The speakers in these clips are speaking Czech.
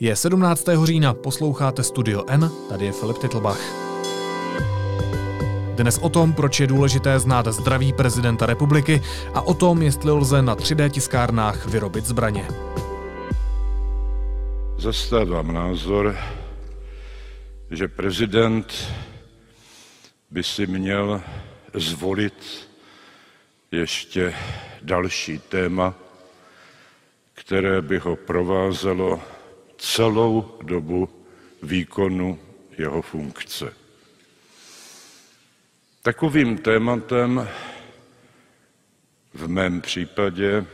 Je 17. října, posloucháte Studio N, tady je Filip Titlbach. Dnes o tom, proč je důležité znát zdraví prezidenta republiky a o tom, jestli lze na 3D tiskárnách vyrobit zbraně. Zastávám názor, že prezident by si měl zvolit ještě další téma, které by ho provázelo celou dobu výkonu jeho funkce. Takovým tématem v mém případě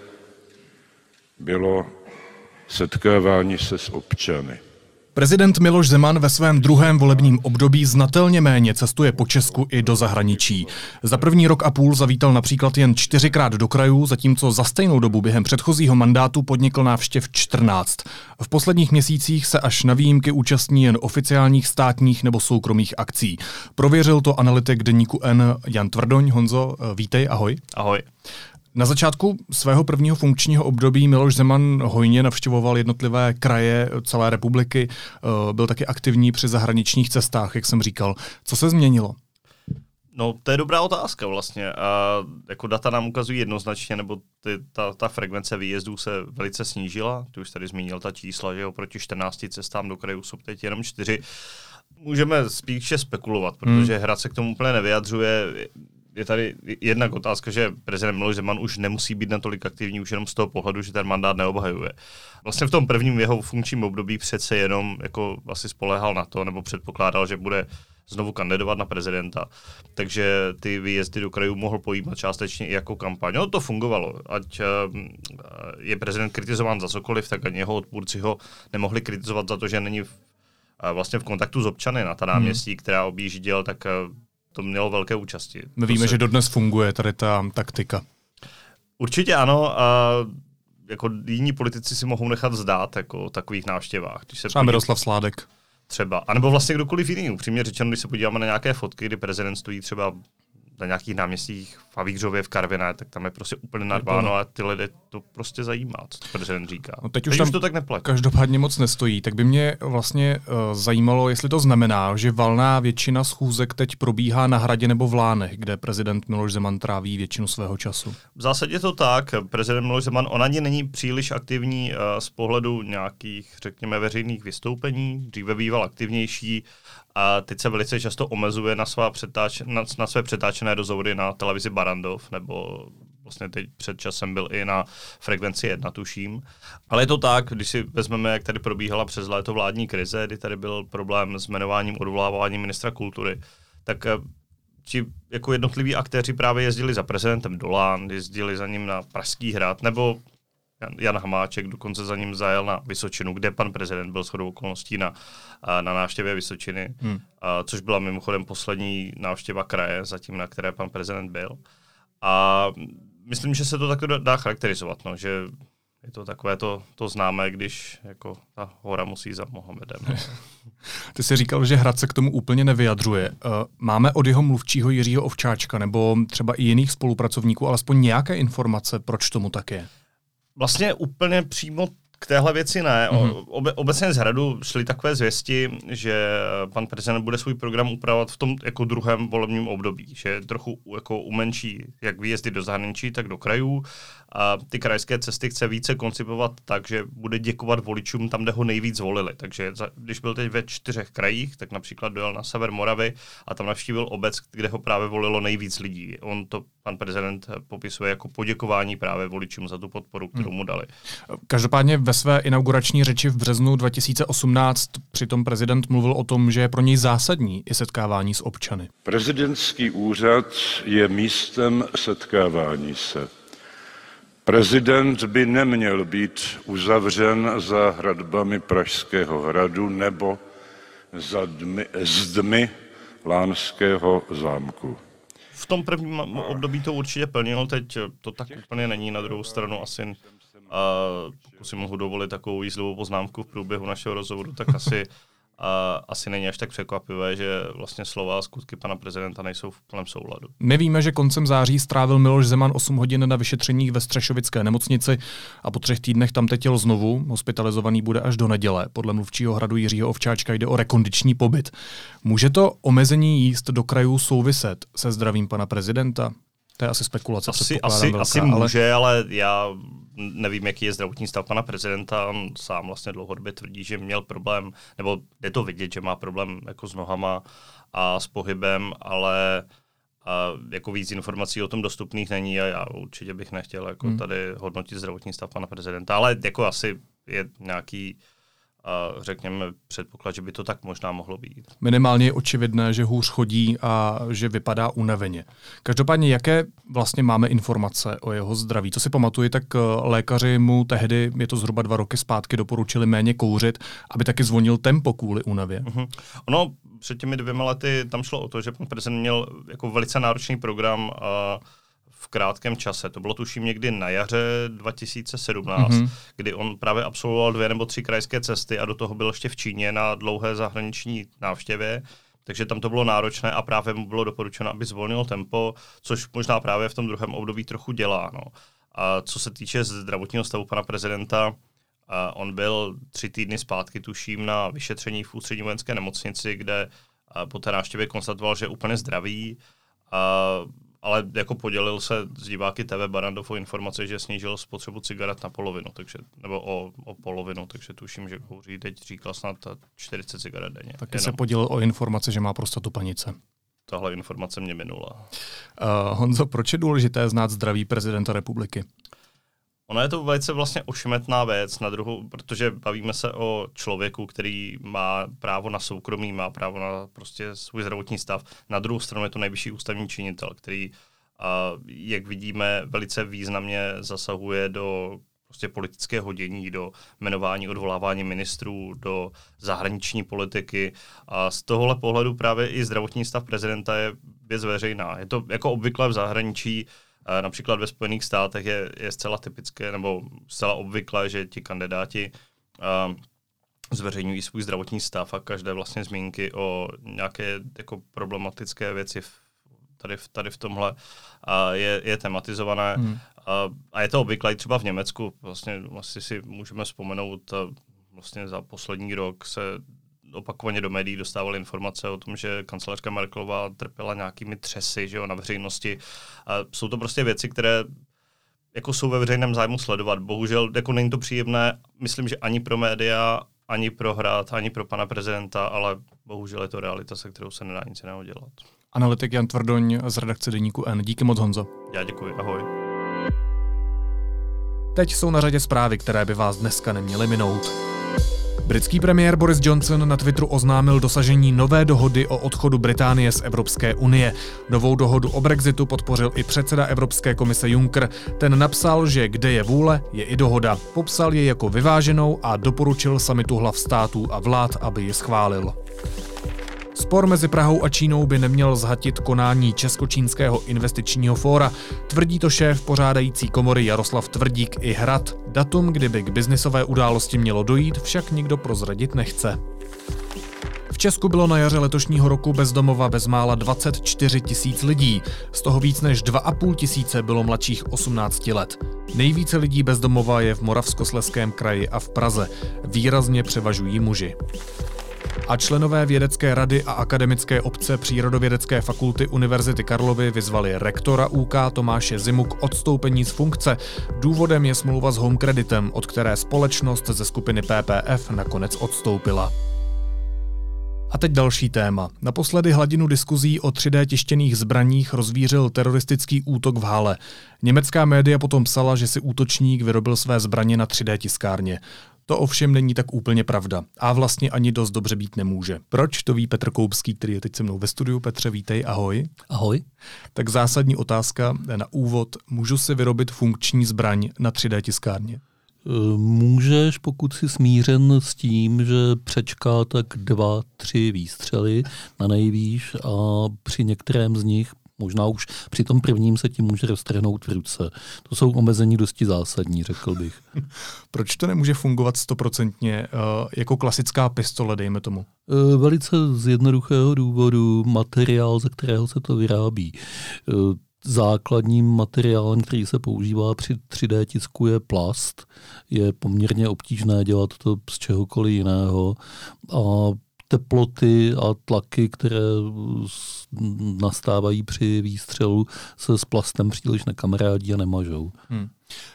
bylo setkávání se s občany. Prezident Miloš Zeman ve svém druhém volebním období znatelně méně cestuje po Česku i do zahraničí. Za první rok a půl zavítal například jen čtyřikrát do krajů, zatímco za stejnou dobu během předchozího mandátu podnikl návštěv 14. V posledních měsících se až na výjimky účastní jen oficiálních státních nebo soukromých akcí. Prověřil to analytik deníku N Jan Tvrdoň. Honzo, vítej, ahoj. Ahoj. Na začátku svého prvního funkčního období Miloš Zeman hojně navštěvoval jednotlivé kraje celé republiky, eh, byl taky aktivní při zahraničních cestách, jak jsem říkal. Co se změnilo? No, to je dobrá otázka vlastně. A jako data nám ukazují jednoznačně, nebo ty, ta, ta frekvence výjezdů se velice snížila. Ty už tady zmínil ta čísla, že oproti 14 cestám do krajů jsou teď jenom 4. Můžeme spíše spekulovat, protože hmm. Hrad se k tomu úplně nevyjadřuje je tady jednak otázka, že prezident Miloš Zeman už nemusí být natolik aktivní už jenom z toho pohledu, že ten mandát neobhajuje. Vlastně v tom prvním jeho funkčním období přece jenom jako asi spolehal na to, nebo předpokládal, že bude znovu kandidovat na prezidenta. Takže ty výjezdy do krajů mohl pojímat částečně i jako kampaň. No to fungovalo. Ať ehm, je prezident kritizován za cokoliv, tak ani jeho odpůrci ho nemohli kritizovat za to, že není v, vlastně v kontaktu s občany na ta náměstí, hmm. která objížděl, tak to mělo velké účasti. My víme, se... že dodnes funguje tady ta taktika. Určitě ano a jako jiní politici si mohou nechat zdát jako takových návštěvách. Když se Třeba podívá... Miroslav Sládek. Třeba. A nebo vlastně kdokoliv jiný. Upřímně řečeno, když se podíváme na nějaké fotky, kdy prezident stojí třeba na nějakých náměstích v Havířově, v Karviné, tak tam je prostě úplně nadváno a ty lidé to prostě zajímá, co prezident říká. No teď, teď už, tam už to tak neplatí. Každopádně moc nestojí, tak by mě vlastně uh, zajímalo, jestli to znamená, že valná většina schůzek teď probíhá na hradě nebo v Lánech, kde prezident Miloš Zeman tráví většinu svého času. V zásadě to tak. Prezident Miloš Zeman, on ani není příliš aktivní uh, z pohledu nějakých, řekněme, veřejných vystoupení. Dříve býval aktivnější a teď se velice často omezuje na, svá přetáč, na, na své přetáčené rozhovory na televizi Barandov, nebo vlastně teď před časem byl i na frekvenci 1, tuším. Ale je to tak, když si vezmeme, jak tady probíhala přes léto vládní krize, kdy tady byl problém s jmenováním, odvoláváním ministra kultury, tak eh, ti jako jednotliví aktéři právě jezdili za prezidentem Dolán, jezdili za ním na Pražský hrad, nebo Jan Hamáček dokonce za ním zajel na Vysočinu, kde pan prezident byl shodou okolností na, na návštěvě Vysočiny, hmm. což byla mimochodem poslední návštěva kraje, zatím na které pan prezident byl. A myslím, že se to takto dá charakterizovat, no, že je to takové to, to známé, když jako ta hora musí za Mohamedem. Ty jsi říkal, že Hrad se k tomu úplně nevyjadřuje. Eh, máme od jeho mluvčího Jiřího Ovčáčka nebo třeba i jiných spolupracovníků alespoň nějaké informace, proč tomu tak je? Vlastně úplně přímo k téhle věci ne. Mm-hmm. Obe, obecně z hradu šly takové zvěsti, že pan prezident bude svůj program upravovat v tom jako druhém volebním období, že trochu jako umenší jak výjezdy do zahraničí, tak do krajů a ty krajské cesty chce více koncipovat tak, že bude děkovat voličům tam, kde ho nejvíc volili. Takže za, když byl teď ve čtyřech krajích, tak například dojel na sever Moravy a tam navštívil obec, kde ho právě volilo nejvíc lidí. On to pan prezident popisuje jako poděkování právě voličům za tu podporu, kterou mu dali. Každopádně ve své inaugurační řeči v březnu 2018 přitom prezident mluvil o tom, že je pro něj zásadní i setkávání s občany. Prezidentský úřad je místem setkávání se Prezident by neměl být uzavřen za hradbami Pražského hradu nebo za dmy, zdmi Lánského zámku. V tom prvním období to určitě plnilo, teď to tak úplně není. Na druhou stranu asi, a pokud si mohu dovolit takovou jízdovou poznámku v průběhu našeho rozhovoru, tak asi a asi není až tak překvapivé, že vlastně slova a skutky pana prezidenta nejsou v plném souladu. My víme, že koncem září strávil Miloš Zeman 8 hodin na vyšetřeních ve Střešovické nemocnici a po třech týdnech tam tetěl znovu. Hospitalizovaný bude až do neděle. Podle mluvčího hradu Jiřího Ovčáčka jde o rekondiční pobyt. Může to omezení jíst do krajů souviset se zdravím pana prezidenta? To je asi spekulace. Asi, asi, velká, asi může, ale... ale já nevím, jaký je zdravotní stav pana prezidenta. On sám vlastně dlouhodobě tvrdí, že měl problém, nebo jde to vidět, že má problém jako s nohama a s pohybem, ale a jako víc informací o tom dostupných není a já určitě bych nechtěl jako hmm. tady hodnotit zdravotní stav pana prezidenta, ale jako asi je nějaký a řekněme předpoklad, že by to tak možná mohlo být. Minimálně je očividné, že hůř chodí a že vypadá unaveně. Každopádně, jaké vlastně máme informace o jeho zdraví? Co si pamatuju, tak eh, lékaři mu tehdy, je to zhruba dva roky zpátky, doporučili méně kouřit, aby taky zvonil tempo kvůli únavě. Uh-huh. Ono před těmi dvěma lety tam šlo o to, že pan prezident měl jako velice náročný program a v krátkém čase. To bylo tuším někdy na jaře 2017, mm-hmm. kdy on právě absolvoval dvě nebo tři krajské cesty a do toho byl ještě v Číně na dlouhé zahraniční návštěvě. Takže tam to bylo náročné a právě mu bylo doporučeno, aby zvolnil tempo, což možná právě v tom druhém období trochu dělá. No. A co se týče zdravotního stavu pana prezidenta, on byl tři týdny zpátky, tuším, na vyšetření v ústřední vojenské nemocnici, kde po té návštěvě konstatoval, že je úplně zdravý. A ale jako podělil se s diváky TV Barandov o informaci, že snížil spotřebu cigaret na polovinu, takže, nebo o, o polovinu, takže tuším, že kouří teď říkal snad 40 cigaret denně. Taky jenom. se podělil o informaci, že má prostatu panice. Tahle informace mě minula. Uh, Honzo, proč je důležité znát zdraví prezidenta republiky? Ono je to velice vlastně ošmetná věc, na druhou, protože bavíme se o člověku, který má právo na soukromí, má právo na prostě svůj zdravotní stav. Na druhou stranu je to nejvyšší ústavní činitel, který, jak vidíme, velice významně zasahuje do prostě politické dění, do jmenování, odvolávání ministrů, do zahraniční politiky. A z tohohle pohledu právě i zdravotní stav prezidenta je věc veřejná. Je to jako obvykle v zahraničí, Například ve Spojených státech je, je zcela typické nebo zcela obvyklé, že ti kandidáti uh, zveřejňují svůj zdravotní stav a každé vlastně zmínky o nějaké jako problematické věci v, tady, v, tady v tomhle uh, je, je tematizované. Hmm. Uh, a je to obvyklé třeba v Německu. Vlastně, vlastně si můžeme vzpomenout, vlastně za poslední rok se opakovaně do médií dostávali informace o tom, že kancelářka Merkelová trpěla nějakými třesy že jo, na veřejnosti. A jsou to prostě věci, které jako jsou ve veřejném zájmu sledovat. Bohužel jako není to příjemné, myslím, že ani pro média, ani pro hrad, ani pro pana prezidenta, ale bohužel je to realita, se kterou se nedá nic jiného dělat. Analytik Jan Tvrdoň z redakce Deníku N. Díky moc, Honzo. Já děkuji, ahoj. Teď jsou na řadě zprávy, které by vás dneska neměly minout. Britský premiér Boris Johnson na Twitteru oznámil dosažení nové dohody o odchodu Británie z Evropské unie. Novou dohodu o Brexitu podpořil i předseda Evropské komise Juncker. Ten napsal, že kde je vůle, je i dohoda. Popsal je jako vyváženou a doporučil samitu hlav států a vlád, aby ji schválil. Spor mezi Prahou a Čínou by neměl zhatit konání Českočínského investičního fóra, tvrdí to šéf pořádající komory Jaroslav Tvrdík i Hrad. Datum, kdyby k biznisové události mělo dojít, však nikdo prozradit nechce. V Česku bylo na jaře letošního roku bezdomova bezmála 24 tisíc lidí, z toho víc než 2,5 tisíce bylo mladších 18 let. Nejvíce lidí bezdomova je v Moravskosleském kraji a v Praze. Výrazně převažují muži a členové vědecké rady a akademické obce Přírodovědecké fakulty Univerzity Karlovy vyzvali rektora UK Tomáše Zimu k odstoupení z funkce. Důvodem je smlouva s Home Creditem, od které společnost ze skupiny PPF nakonec odstoupila. A teď další téma. Naposledy hladinu diskuzí o 3D tištěných zbraních rozvířil teroristický útok v Hale. Německá média potom psala, že si útočník vyrobil své zbraně na 3D tiskárně. To ovšem není tak úplně pravda a vlastně ani dost dobře být nemůže. Proč, to ví Petr Koubský, který je teď se mnou ve studiu. Petře, vítej, ahoj. Ahoj. Tak zásadní otázka na úvod. Můžu si vyrobit funkční zbraň na 3D tiskárně? E, můžeš, pokud jsi smířen s tím, že přečká tak dva, tři výstřely na nejvýš a při některém z nich Možná už při tom prvním se ti může roztrhnout v ruce. To jsou omezení dosti zásadní, řekl bych. Proč to nemůže fungovat stoprocentně uh, jako klasická pistole, dejme tomu? Uh, velice z jednoduchého důvodu materiál, ze kterého se to vyrábí. Uh, základním materiálem, který se používá při 3D tisku, je plast. Je poměrně obtížné dělat to z čehokoliv jiného. A teploty a tlaky, které nastávají při výstřelu, se s plastem příliš nekamarádí a nemažou. Hmm.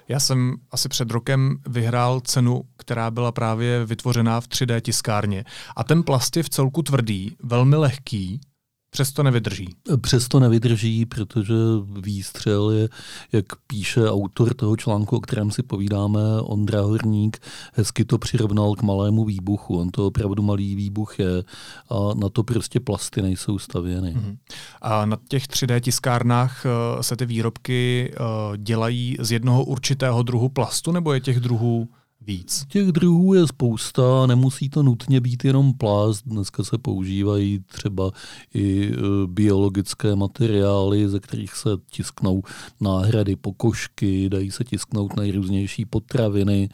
Já jsem asi před rokem vyhrál cenu, která byla právě vytvořená v 3D tiskárně. A ten plast je v celku tvrdý, velmi lehký, Přesto nevydrží. Přesto nevydrží, protože výstřel je, jak píše autor toho článku, o kterém si povídáme, Ondra Horník, hezky to přirovnal k malému výbuchu. On to opravdu malý výbuch je a na to prostě plasty nejsou stavěny. Uh-huh. A na těch 3D tiskárnách eh, se ty výrobky eh, dělají z jednoho určitého druhu plastu, nebo je těch druhů víc? Těch druhů je spousta, nemusí to nutně být jenom plast. Dneska se používají třeba i e, biologické materiály, ze kterých se tisknou náhrady pokožky, dají se tisknout nejrůznější potraviny,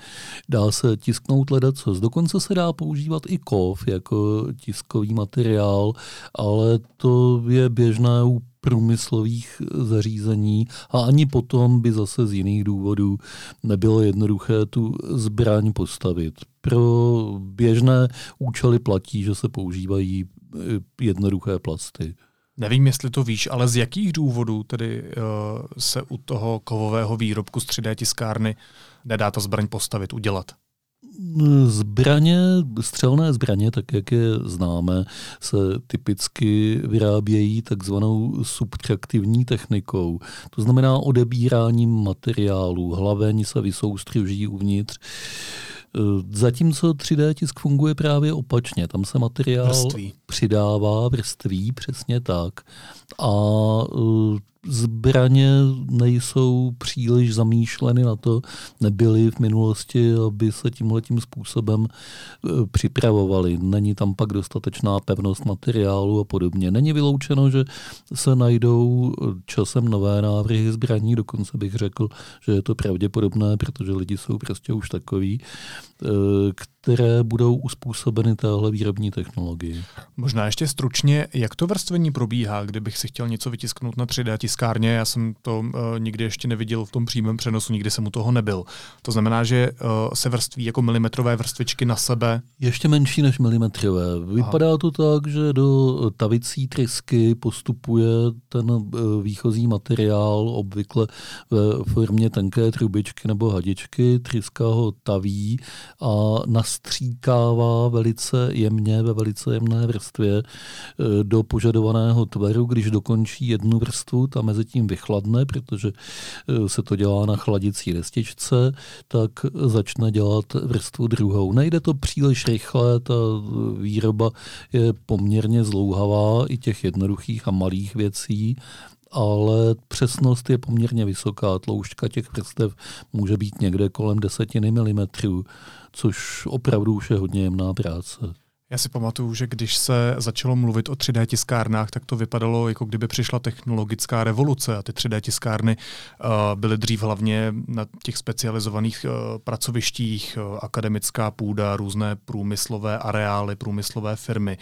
dá se tisknout ledacos. Dokonce se dá používat i kov jako tiskový materiál, ale to je běžné u průmyslových zařízení a ani potom by zase z jiných důvodů nebylo jednoduché tu zbraň postavit. Pro běžné účely platí, že se používají eh, jednoduché plasty. Nevím, jestli to víš, ale z jakých důvodů tedy uh, se u toho kovového výrobku z 3D tiskárny nedá ta zbraň postavit, udělat? Zbraně, střelné zbraně, tak jak je známe, se typicky vyrábějí takzvanou subtraktivní technikou. To znamená odebíráním materiálu. Hlaveň se vysoustřuží uvnitř. Zatímco 3D tisk funguje právě opačně. Tam se materiál vrství. přidává vrství, přesně tak. A zbraně nejsou příliš zamýšleny na to, nebyly v minulosti, aby se tímhletím způsobem e, připravovali. Není tam pak dostatečná pevnost materiálu a podobně. Není vyloučeno, že se najdou časem nové návrhy zbraní, dokonce bych řekl, že je to pravděpodobné, protože lidi jsou prostě už takový, e, které budou uspůsobeny téhle výrobní technologii. Možná ještě stručně, jak to vrstvení probíhá, kdybych si chtěl něco vytisknout na 3D tiskárně, já jsem to uh, nikdy ještě neviděl v tom přímém přenosu, nikdy jsem u toho nebyl. To znamená, že uh, se vrství jako milimetrové vrstvičky na sebe? Ještě menší než milimetrové. Vypadá Aha. to tak, že do tavicí trysky postupuje ten uh, výchozí materiál obvykle ve formě tenké trubičky nebo hadičky, tryska ho taví a na nastříkává velice jemně, ve velice jemné vrstvě e, do požadovaného tvaru. Když dokončí jednu vrstvu, ta mezi tím vychladne, protože e, se to dělá na chladicí destičce, tak začne dělat vrstvu druhou. Nejde to příliš rychle, ta výroba je poměrně zlouhavá i těch jednoduchých a malých věcí, ale přesnost je poměrně vysoká. Tloušťka těch vrstev může být někde kolem desetiny milimetrů což opravdu už je hodně jemná práce. Já si pamatuju, že když se začalo mluvit o 3D tiskárnách, tak to vypadalo, jako kdyby přišla technologická revoluce a ty 3D tiskárny uh, byly dřív hlavně na těch specializovaných uh, pracovištích, uh, akademická půda, různé průmyslové areály, průmyslové firmy.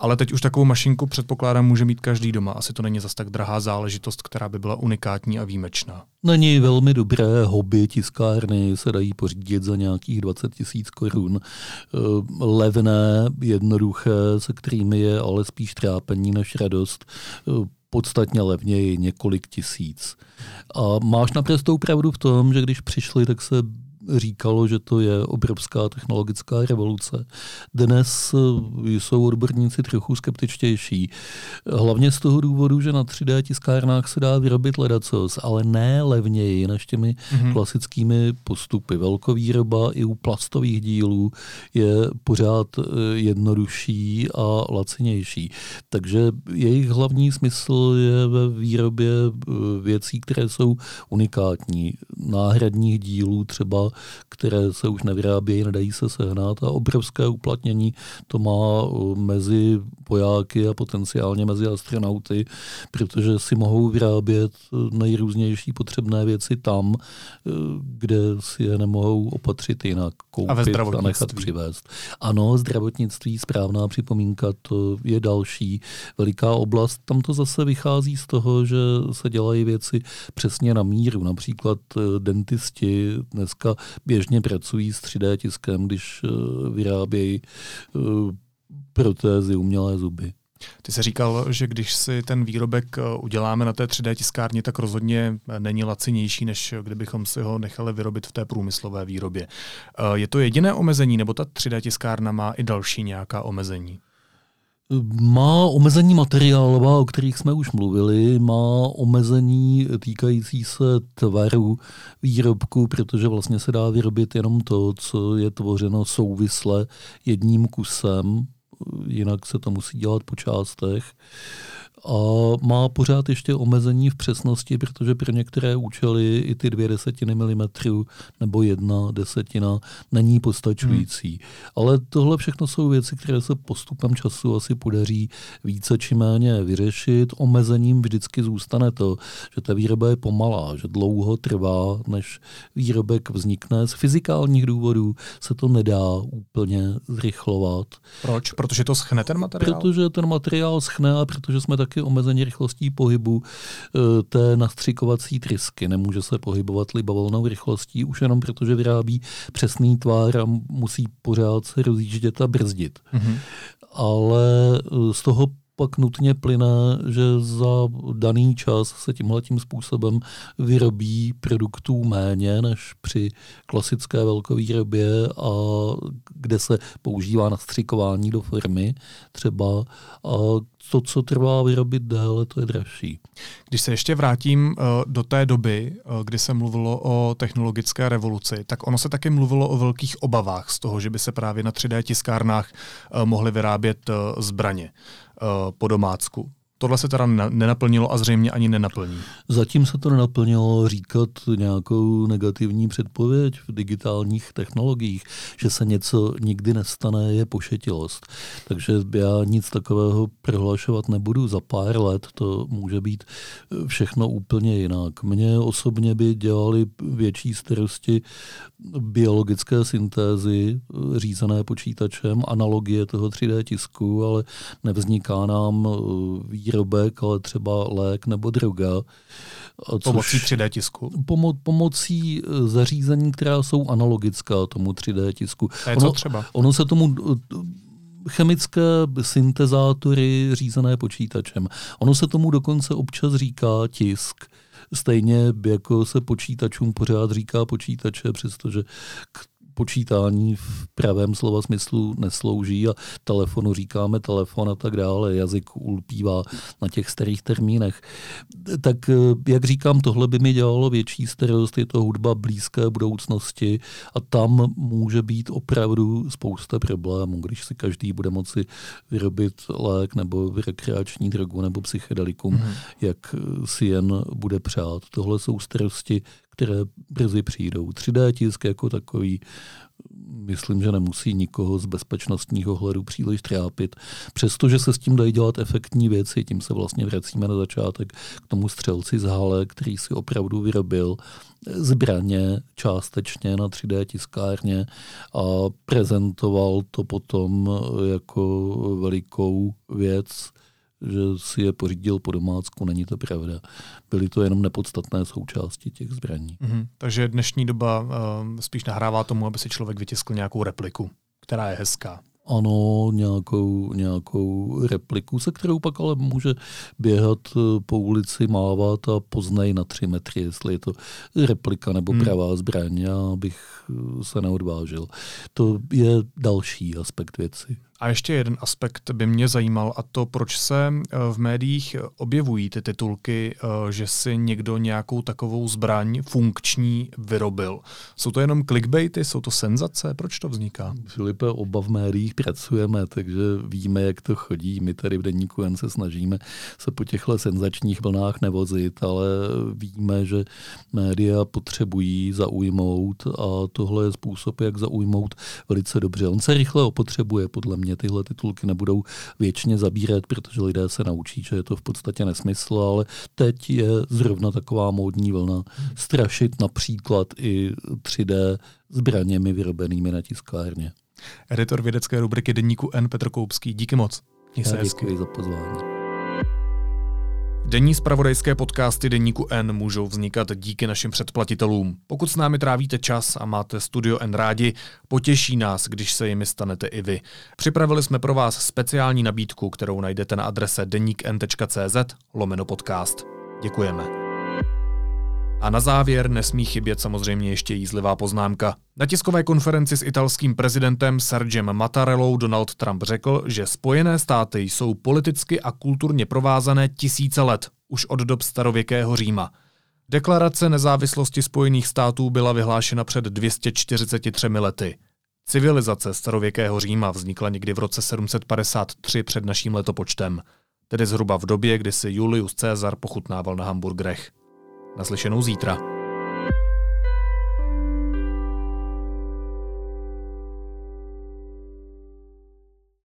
Ale teď už takovou mašinku předpokládám může mít každý doma. Asi to není zas tak drahá záležitost, která by byla unikátní a výjimečná. Není velmi dobré hobby tiskárny, se dají pořídit za nějakých 20 tisíc korun. Eh, levné, jednoduché, se kterými je ale spíš trápení než radost eh, podstatně levněji, několik tisíc. A máš naprostou pravdu v tom, že když přišli, tak se říkalo, že to je obrovská technologická revoluce. Dnes eh, jsou odborníci trochu skeptičtější. Hlavně z toho důvodu, že na 3D tiskárnách se dá vyrobit ledacos, ale ne levněji než těmi mm-hmm. klasickými postupy. Velkovýroba i u plastových dílů je pořád eh, jednodušší a lacinější. Takže jejich hlavní smysl je ve výrobě eh, věcí, které jsou unikátní. Náhradních dílů třeba které se už nevyrábějí, nedají se sehnat a obrovské uplatnění to má mezi vojáky a potenciálně mezi astronauty, protože si mohou vyrábět nejrůznější potřebné věci tam, kde si je nemohou opatřit jinak, koupit a, a nechat přivést. Ano, zdravotnictví, správná připomínka, to je další veliká oblast. Tam to zase vychází z toho, že se dělají věci přesně na míru. Například dentisti dneska běžně pracují s 3D tiskem, když eh, vyrábějí eh, protézy, umělé zuby. Ty se říkal, že když si ten výrobek uděláme na té 3D tiskárně, tak rozhodně není lacinější, než kdybychom si ho nechali vyrobit v té průmyslové výrobě. Je to jediné omezení, nebo ta 3D tiskárna má i další nějaká omezení? Má omezení materiálová, o kterých jsme už mluvili, má omezení týkající se tvaru výrobku, protože vlastně se dá vyrobit jenom to, co je tvořeno souvisle jedním kusem, jinak se to musí dělat po částech a má pořád ještě omezení v přesnosti, protože pro některé účely i ty dvě desetiny milimetru nebo jedna desetina není postačující. Hmm. Ale tohle všechno jsou věci, které se postupem času asi podaří více či méně vyřešit. Omezením vždycky zůstane to, že ta výroba je pomalá, že dlouho trvá, než výrobek vznikne. Z fyzikálních důvodů se to nedá úplně zrychlovat. Proč? Protože to schne ten materiál? Protože ten materiál schne a protože jsme tak taky omezení rychlostí pohybu e, té nastřikovací trysky. Nemůže se pohybovat libovolnou rychlostí už jenom proto, že vyrábí přesný tvár a musí pořád se rozjíždět a brzdit. Mm-hmm. Ale e, z toho pak nutně plyne, že za daný čas se tímhle tím způsobem vyrobí produktů méně než při klasické velkovýrobě, a kde se používá nastřikování do firmy třeba. A to, co trvá vyrobit déle, to je dražší. Když se ještě vrátím uh, do té doby, uh, kdy se mluvilo o technologické revoluci, tak ono se taky mluvilo o velkých obavách z toho, že by se právě na 3D tiskárnách uh, mohly vyrábět zbraně po domácku. Tohle se teda nenaplnilo a zřejmě ani nenaplní. Zatím se to nenaplnilo říkat nějakou negativní předpověď v digitálních technologiích, že se něco nikdy nestane, je pošetilost. Takže já nic takového prohlašovat nebudu. Za pár let to může být všechno úplně jinak. Mně osobně by dělali větší starosti biologické syntézy řízené počítačem, analogie toho 3D tisku, ale nevzniká nám výrobek, ale třeba lék nebo droga. Což pomocí 3D tisku? Pomo- pomocí e, zařízení, která jsou analogická tomu 3D tisku. A je ono, co třeba? Ono se tomu e, chemické syntezátory řízené počítačem. Ono se tomu dokonce občas říká tisk. Stejně jako se počítačům pořád říká počítače, přestože k počítání v pravém slova smyslu neslouží a telefonu říkáme telefon a tak dále. Jazyk ulpívá na těch starých termínech. Tak eh, jak říkám, tohle by mi dělalo větší starost, je to hudba blízké budoucnosti a tam může být opravdu spousta problémů, když si každý bude moci vyrobit lék nebo rekreační drogu nebo psychedelikum, mm. jak si jen bude přát. Tohle jsou starosti, které brzy přijdou. 3D tisk jako takový myslím, že nemusí nikoho z bezpečnostního hledu příliš trápit. Přestože se s tím dají dělat efektní věci, tím se vlastně vracíme na začátek k tomu střelci z Hale, který si opravdu vyrobil zbraně částečně na 3D tiskárně a prezentoval to potom jako velikou věc, že si je pořídil po domácku, není to pravda. Byly to jenom nepodstatné součásti těch zbraní. Mm-hmm. Takže dnešní doba uh, spíš nahrává tomu, aby si člověk vytiskl nějakou repliku, která je hezká. Ano, nějakou, nějakou repliku, se kterou pak ale může běhat eh, po ulici, mávat a poznej na tři metry, jestli je to replika nebo hmm. pravá zbraň. Já bych eh, se neodvážil. To je další aspekt věci. A ještě jeden aspekt by mě zajímal, a to, proč se eh, v médiích objevují ty titulky, eh, že si někdo nějakou takovou zbraň funkční vyrobil. Jsou to jenom clickbaity, jsou to senzace? Proč to vzniká? Filipe, oba v médiích pracujeme, takže víme, jak to chodí. My tady v Denníku jen se snažíme se po těchto senzačních vlnách nevozit, ale víme, že média potřebují zaujmout a tohle je způsob, jak zaujmout velice dobře. On se rychle opotřebuje, podle mě tyhle titulky nebudou věčně zabírat, protože lidé se naučí, že je to v podstatě nesmysl, ale teď je zrovna taková módní vlna strašit například i 3D zbraněmi vyrobenými na tiskárně. Editor vědecké rubriky Deníku N Petr Koupský, díky moc. Děkuji za pozvání. Denní spravodajské podcasty Deníku N můžou vznikat díky našim předplatitelům. Pokud s námi trávíte čas a máte Studio N rádi, potěší nás, když se jimi stanete i vy. Připravili jsme pro vás speciální nabídku, kterou najdete na adrese deníkn.cz lomeno podcast. Děkujeme. A na závěr nesmí chybět samozřejmě ještě jízlivá poznámka. Na tiskové konferenci s italským prezidentem Sergem Mattarellou Donald Trump řekl, že Spojené státy jsou politicky a kulturně provázané tisíce let, už od dob starověkého Říma. Deklarace nezávislosti Spojených států byla vyhlášena před 243 lety. Civilizace starověkého Říma vznikla někdy v roce 753 před naším letopočtem, tedy zhruba v době, kdy si Julius Caesar pochutnával na hamburgerech. Naslyšenou zítra.